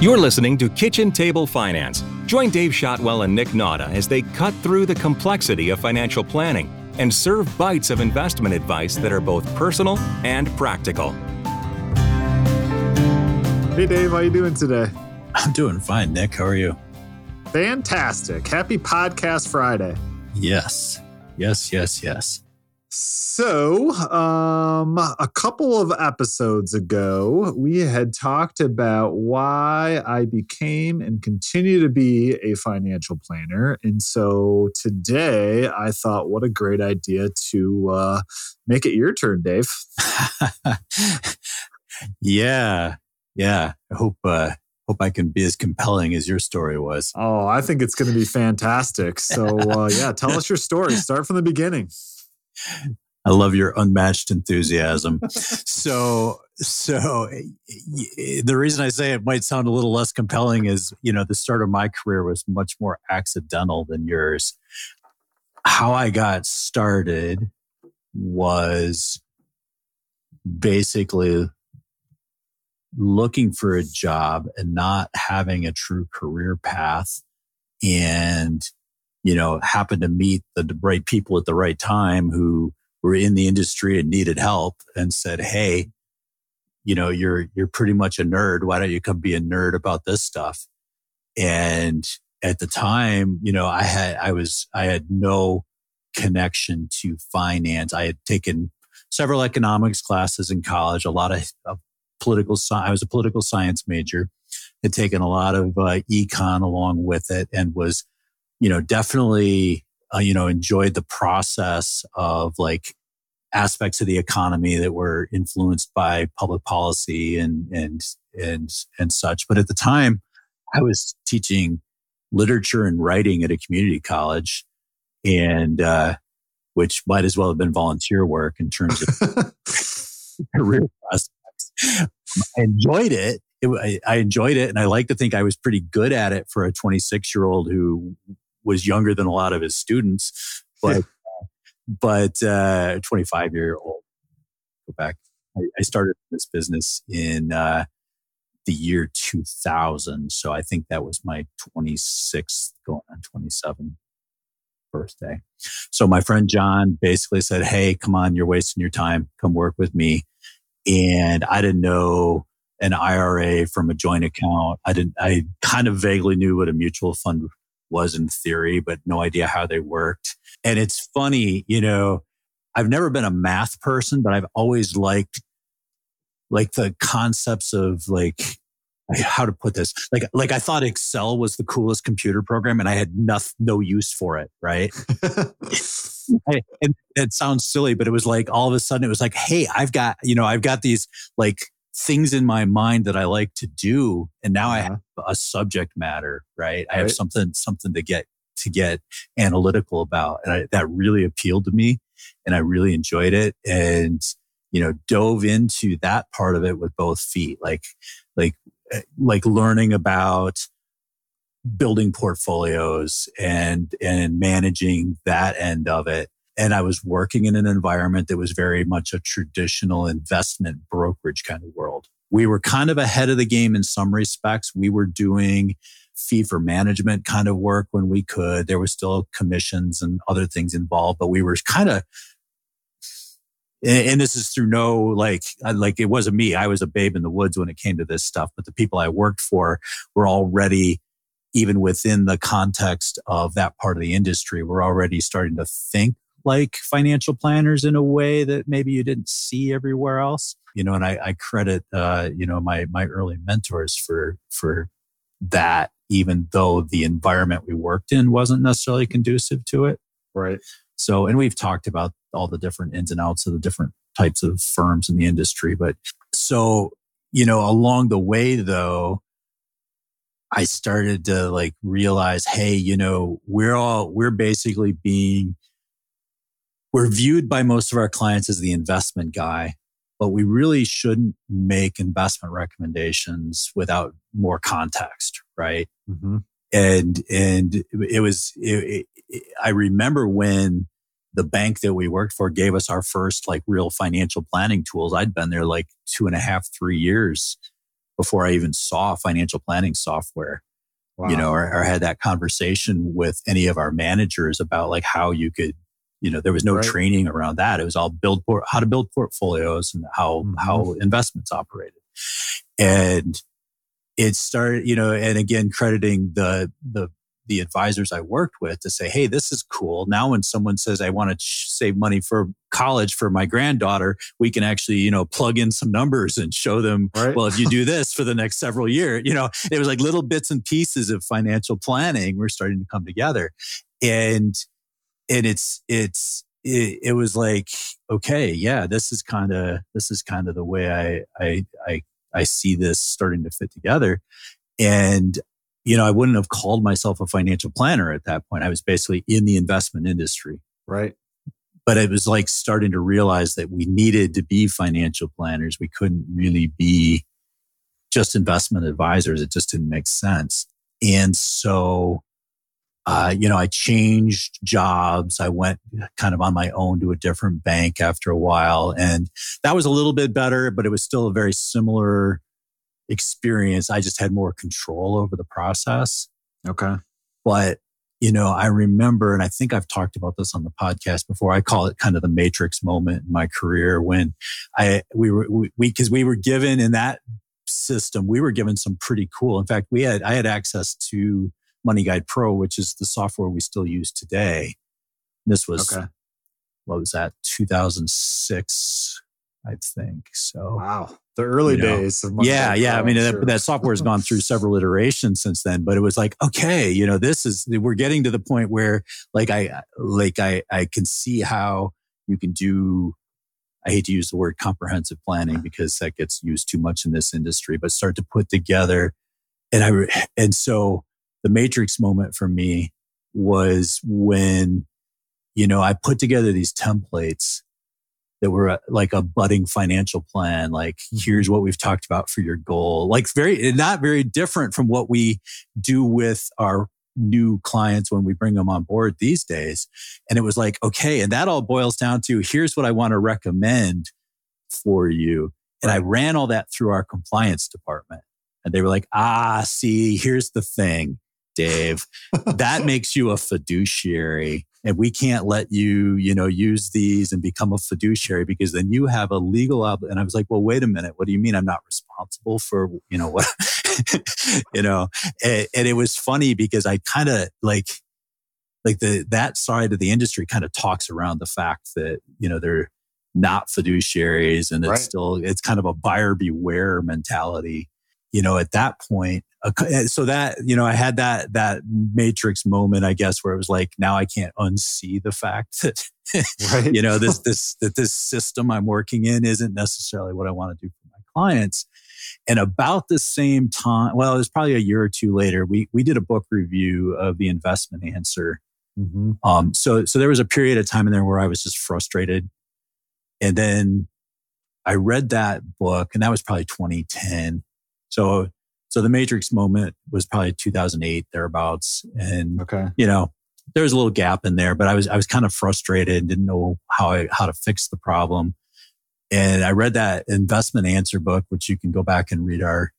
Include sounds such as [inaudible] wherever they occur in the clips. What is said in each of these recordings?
You're listening to Kitchen Table Finance. Join Dave Shotwell and Nick Nauta as they cut through the complexity of financial planning and serve bites of investment advice that are both personal and practical. Hey Dave, how are you doing today? I'm doing fine, Nick. How are you? Fantastic. Happy Podcast Friday. Yes. Yes, yes, yes. So, um, a couple of episodes ago, we had talked about why I became and continue to be a financial planner. And so today I thought, what a great idea to uh, make it your turn, Dave. [laughs] yeah. Yeah. I hope, uh, hope I can be as compelling as your story was. Oh, I think it's going to be fantastic. So, uh, yeah, tell us your story. [laughs] Start from the beginning. I love your unmatched enthusiasm. [laughs] so, so the reason I say it might sound a little less compelling is, you know, the start of my career was much more accidental than yours. How I got started was basically looking for a job and not having a true career path and you know happened to meet the right people at the right time who were in the industry and needed help and said hey you know you're you're pretty much a nerd why don't you come be a nerd about this stuff and at the time you know i had i was i had no connection to finance i had taken several economics classes in college a lot of, of political science. I was a political science major, had taken a lot of uh, econ along with it, and was, you know, definitely, uh, you know, enjoyed the process of like aspects of the economy that were influenced by public policy and and and and such. But at the time, I was teaching literature and writing at a community college, and uh, which might as well have been volunteer work in terms of [laughs] career prospects. I enjoyed it. it I, I, enjoyed it, and I like to think I was pretty good at it for a 26 year old who was younger than a lot of his students, but [laughs] but uh, 25 year old. Go back. I, I started this business in uh, the year 2000, so I think that was my 26th, going on 27 birthday. So my friend John basically said, "Hey, come on, you're wasting your time. Come work with me." and I didn't know an IRA from a joint account. I didn't, I kind of vaguely knew what a mutual fund was in theory, but no idea how they worked. And it's funny, you know, I've never been a math person, but I've always liked like the concepts of like how to put this like like i thought excel was the coolest computer program and i had no, no use for it right [laughs] and it sounds silly but it was like all of a sudden it was like hey i've got you know i've got these like things in my mind that i like to do and now i uh-huh. have a subject matter right, i have something something to get to get analytical about and I, that really appealed to me and i really enjoyed it and you know dove into that part of it with both feet like like Eh, like learning about building portfolios and and managing that end of it and i was working in an environment that was very much a traditional investment brokerage kind of world. We were kind of ahead of the game in some respects. We were doing fee for management kind of work when we could. There was still commissions and other things involved but we were kind of and, this is through no like like it wasn't me. I was a babe in the woods when it came to this stuff, but the people I worked for were already even within the context of that part of the industry, we're already starting to think like financial planners in a way that maybe you didn't see everywhere else. You know, and I, I credit uh, you know my my early mentors for for that, even though the environment we worked in wasn't necessarily conducive to it. Right. So, and we've talked about all the different ins and outs of the different types of firms in the industry. But so, you know, along the way though, I started to like realize, hey, you know, we're all, we're basically being, we're viewed by most of our clients as the investment guy, but we really shouldn't make investment recommendations without more context, right? Mm-hmm. And, and it was, it, it, I remember when the bank that we worked for gave us our first like real financial planning tools. I'd been there like two and a half, three years before I even saw financial planning software. Wow. You know, or, or, had that conversation with any of our managers about like how you could, you know, there was no right. training around that. It was all build por- how to build portfolios and how mm-hmm. how investments operated. And it started, you know, and again crediting the the the advisors I worked with to say, Hey, this is cool. Now, when someone says, I want to save money for college for my granddaughter, we can actually, you know, plug in some numbers and show them, right. well, if you do [laughs] this for the next several years, you know, it was like little bits and pieces of financial planning were starting to come together. And, and it's, it's, it, it was like, okay, yeah, this is kind of, this is kind of the way I, I, I, I see this starting to fit together. And you know, I wouldn't have called myself a financial planner at that point. I was basically in the investment industry. Right. But it was like starting to realize that we needed to be financial planners. We couldn't really be just investment advisors. It just didn't make sense. And so, uh, you know, I changed jobs. I went kind of on my own to a different bank after a while. And that was a little bit better, but it was still a very similar experience. I just had more control over the process. Okay. But, you know, I remember, and I think I've talked about this on the podcast before. I call it kind of the matrix moment in my career when I, we were, we, cause we were given in that system, we were given some pretty cool. In fact, we had, I had access to Money Guide Pro, which is the software we still use today. This was, okay. what was that? 2006, I think. So, wow the early you know, days. yeah, yeah. I mean, sure. that, that software has gone through [laughs] several iterations since then, but it was like, okay, you know, this is we're getting to the point where, like, I like I I can see how you can do. I hate to use the word comprehensive planning [laughs] because that gets used too much in this industry, but start to put together, and I and so the matrix moment for me was when, you know, I put together these templates that were uh, like a budding financial plan like mm-hmm. here's what we've talked about for your goal. Like very not very different from what we do with our new clients when we bring them on board these days. And it was like okay and that all boils down to here's what i want to recommend for you. And i ran all that through our compliance department. And they were like ah see here's the thing dave [laughs] that makes you a fiduciary and we can't let you, you know, use these and become a fiduciary because then you have a legal ob. And I was like, well, wait a minute. What do you mean I'm not responsible for, you know, what, [laughs] you know, and, and it was funny because I kind of like, like the, that side of the industry kind of talks around the fact that, you know, they're not fiduciaries and it's right. still, it's kind of a buyer beware mentality you know, at that point, so that, you know, I had that, that matrix moment, I guess, where it was like, now I can't unsee the fact that, [laughs] right. you know, this, this, that this system I'm working in isn't necessarily what I want to do for my clients. And about the same time, well, it was probably a year or two later, we, we did a book review of the investment answer. Mm-hmm. Um, so, so there was a period of time in there where I was just frustrated. And then I read that book and that was probably 2010 so, so the Matrix moment was probably 2008 thereabouts. And, okay. you know, there was a little gap in there, but I was, I was kind of frustrated didn't know how I, how to fix the problem. And I read that investment answer book, which you can go back and read our,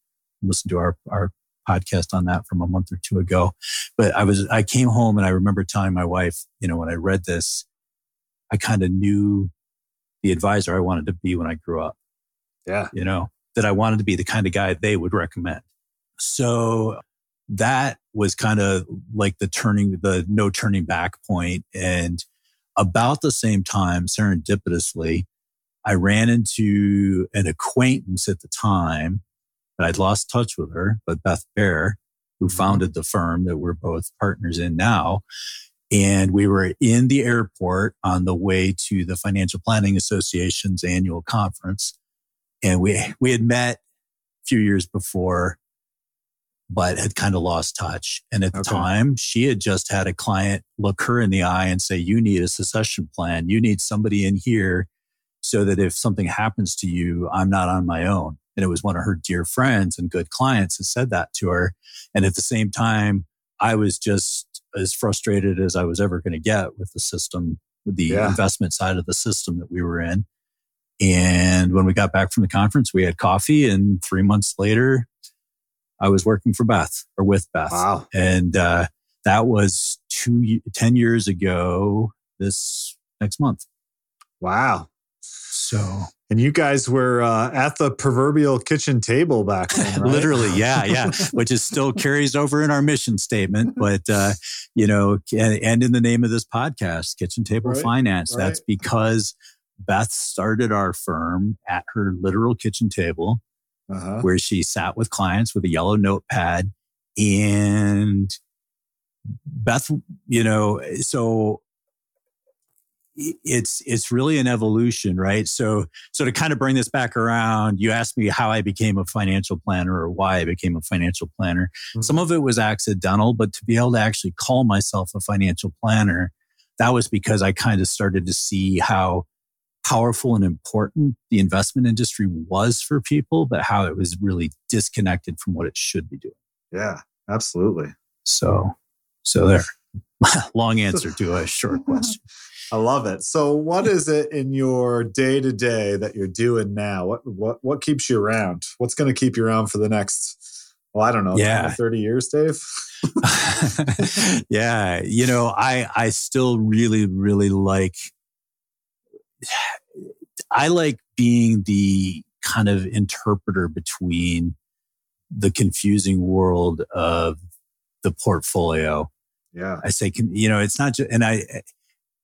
listen to our, our podcast on that from a month or two ago. But I was, I came home and I remember telling my wife, you know, when I read this, I kind of knew the advisor I wanted to be when I grew up. Yeah. You know, that I wanted to be the kind of guy they would recommend. So that was kind of like the turning, the no turning back point. And about the same time, serendipitously, I ran into an acquaintance at the time, but I'd lost touch with her, but Beth Bear, who mm-hmm. founded the firm that we're both partners in now. And we were in the airport on the way to the Financial Planning Association's annual conference and we we had met a few years before but had kind of lost touch. And at the time she had just had a client look her in the eye and say you need a succession plan. You need somebody in here so that if something happens to you i'm not on my own. And it was one of her dear friends and good clients that said that to her. And at the same time i was just as frustrated as i was ever going to get with the system with the yeah. investment side of the system that we were in. And when we got back from the conference, we had coffee. And three months later, I was working for Beth or with Beth. Wow. And uh, that was two, 10 years ago this next month. Wow. So and you guys were uh, at the proverbial kitchen table back then, [laughs] right? Literally, yeah, yeah, which is still [laughs] carries over in our mission statement. But, uh, you know, and, and, in the name of this podcast, Kitchen Table right, Finance, right. that's because Beth started our firm at her literal kitchen table uh-huh. where she sat with clients with a yellow notepad. And Beth, you know, so it's it's really an evolution right so so to kind of bring this back around you asked me how i became a financial planner or why i became a financial planner mm-hmm. some of it was accidental but to be able to actually call myself a financial planner that was because i kind of started to see how powerful and important the investment industry was for people but how it was really disconnected from what it should be doing yeah absolutely so so there [laughs] long answer to a short [laughs] question I love it. So, what is it in your day to day that you're doing now? What what what keeps you around? What's going to keep you around for the next? Well, I don't know. Yeah, thirty years, Dave. [laughs] yeah, you know, I I still really really like. [sighs] I like being the kind of interpreter between the confusing world of the portfolio. Yeah. I say, you know, it's not just, and I, eh,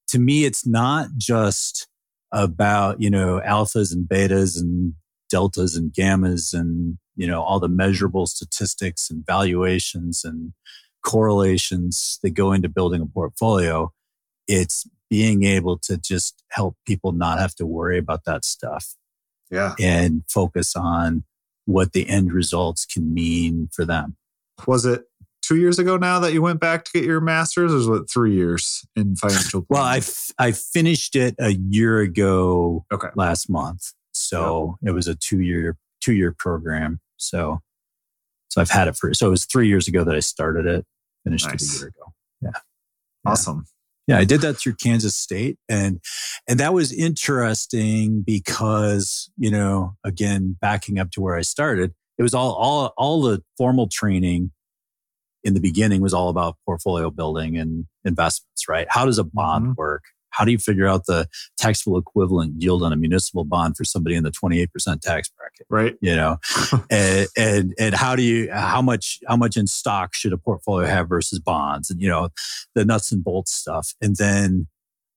to me, it's not just about, you know, alphas and betas and deltas and gammas and, you know, all the measurable statistics and valuations and correlations that go into building a portfolio. It's being able to just help people not have to worry about that stuff. Yeah. And focus on what the end results can mean for them. Was it two years ago now that you went back to get your master's, or was it three years in financial? Planning? Well, I, f- I finished it a year ago. Okay. last month, so it was a two year two year program. So, so I've had it for so it was three years ago that I started it. Finished nice. it a year ago. Yeah, awesome. Yeah, I did that through Kansas State, and and that was interesting because you know, again, backing up to where I started, it was all all all the formal training in the beginning was all about portfolio building and investments, right? How does a bond mm-hmm. work? How do you figure out the taxable equivalent yield on a municipal bond for somebody in the 28% tax bracket? Right. You know, [laughs] and, and, and how do you, how much, how much in stock should a portfolio have versus bonds and, you know, the nuts and bolts stuff. And then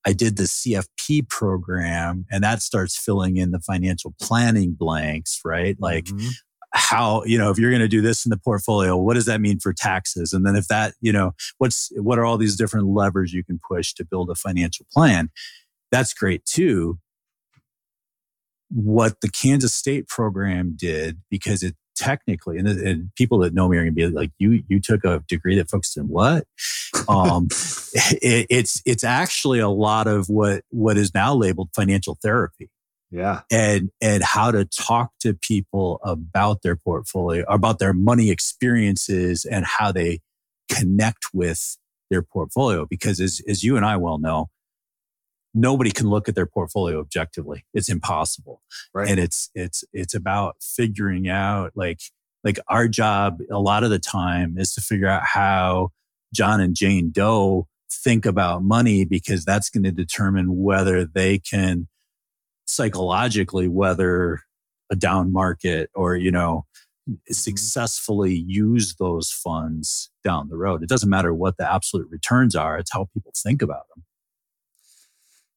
I did the CFP program and that starts filling in the financial planning blanks, right? Like, mm-hmm how you know if you're going to do this in the portfolio what does that mean for taxes? And then if that you know what's what are all these different levers you can push to build a financial plan? That's great too. What the kansas state program did because it technically and, and people that know me are going to be like you you took a degree that focused in what? Um [laughs] it, it's it's actually a lot of what what is now labeled financial therapy yeah. And and how to talk to people about their portfolio, about their money experiences and how they connect with their portfolio. Because as, as you and I well know, nobody can look at their portfolio objectively. It's impossible. Right. And it's it's it's about figuring out like like our job a lot of the time is to figure out how John and Jane Doe think about money because that's going to determine whether they can psychologically whether a down market or you know mm-hmm. successfully use those funds down the road it doesn't matter what the absolute returns are it's how people think about them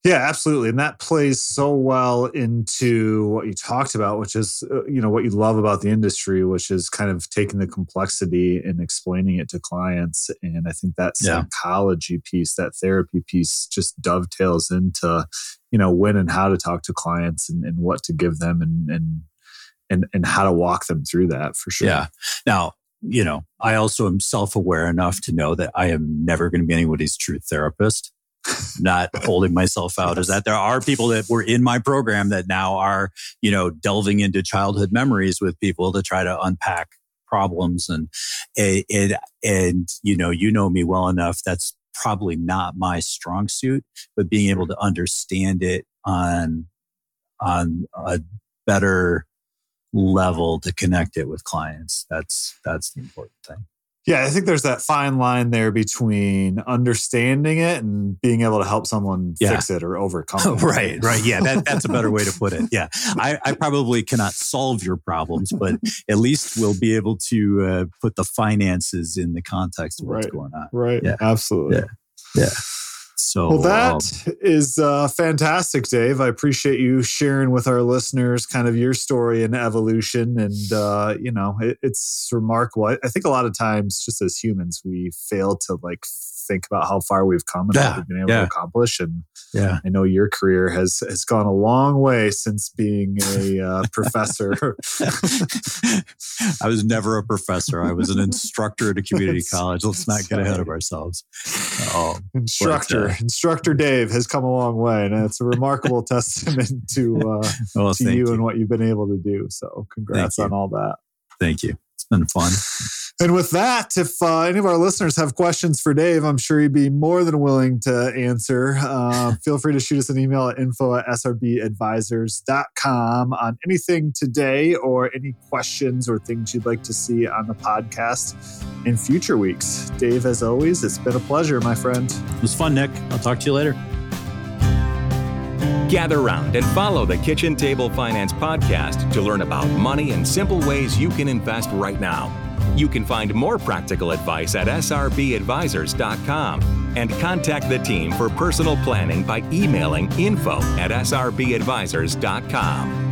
yeah, absolutely. And that plays so well into what you talked about, which is, uh, you know, what you love about the industry, which is kind of taking the complexity and explaining it to clients. And I think that yeah. psychology piece, that therapy piece just dovetails into, you know, when and how to talk to clients and, and what to give them and, and, and, and how to walk them through that for sure. Yeah. Now, you know, I also am self aware enough to know that I am never going to be anybody's true therapist not [laughs] holding myself out is that there are people that were in my program that now are, you know, delving into childhood memories with people to try to unpack problems and it and you know, you know me well enough that's probably not my strong suit, but being able mm-hmm. to understand it on on a better level to connect it with clients. That's that's the important thing. Yeah, I think there's that fine line there between understanding it and being able to help someone Yeah. fix it or [laughs] overcome it. right, right. Yeah, that, that's a better way to put it. Yeah. [laughs] I, I probably cannot solve your problems, but at least we'll be able to uh, put the finances in the context of what's Right. going on. Right. Yeah. Absolutely. Yeah. So, Well, that um, is uh, fantastic, Dave. I appreciate you sharing with our listeners kind of your story and evolution. And, uh, you know, it, it's remarkable. I, I think a lot of times, just as humans, we fail to like think about how far we've come and Yeah, what we've been able yeah. to accomplish. And yeah. I know your career has has gone a long way since being a uh, [laughs] professor. I was never a professor. I was an [laughs] instructor at a community college. Let's not get ahead of ourselves. Um, instructor, But, uh, instructor Dave has come a long way, and it's a remarkable [laughs] testament to uh, well, to you, you. and what you've been able to do. So, congrats on all that. Thank you. It's been fun. And with that, if uh, any of our listeners have questions for Dave, I'm sure he'd be more than willing to answer. Uh, [laughs] feel free to shoot us an email at info at srbadvisors.com on anything today or any questions or things you'd like to see on the podcast in future weeks. Dave, as always, it's been a pleasure, my friend. It was fun, Nick. I'll talk to you later. Gather round and follow the Kitchen Table Finance podcast to learn about money and simple ways you can invest right now. You can find more practical advice at srbadvisors.com and contact the team for personal planning by emailing info at srbadvisors.com.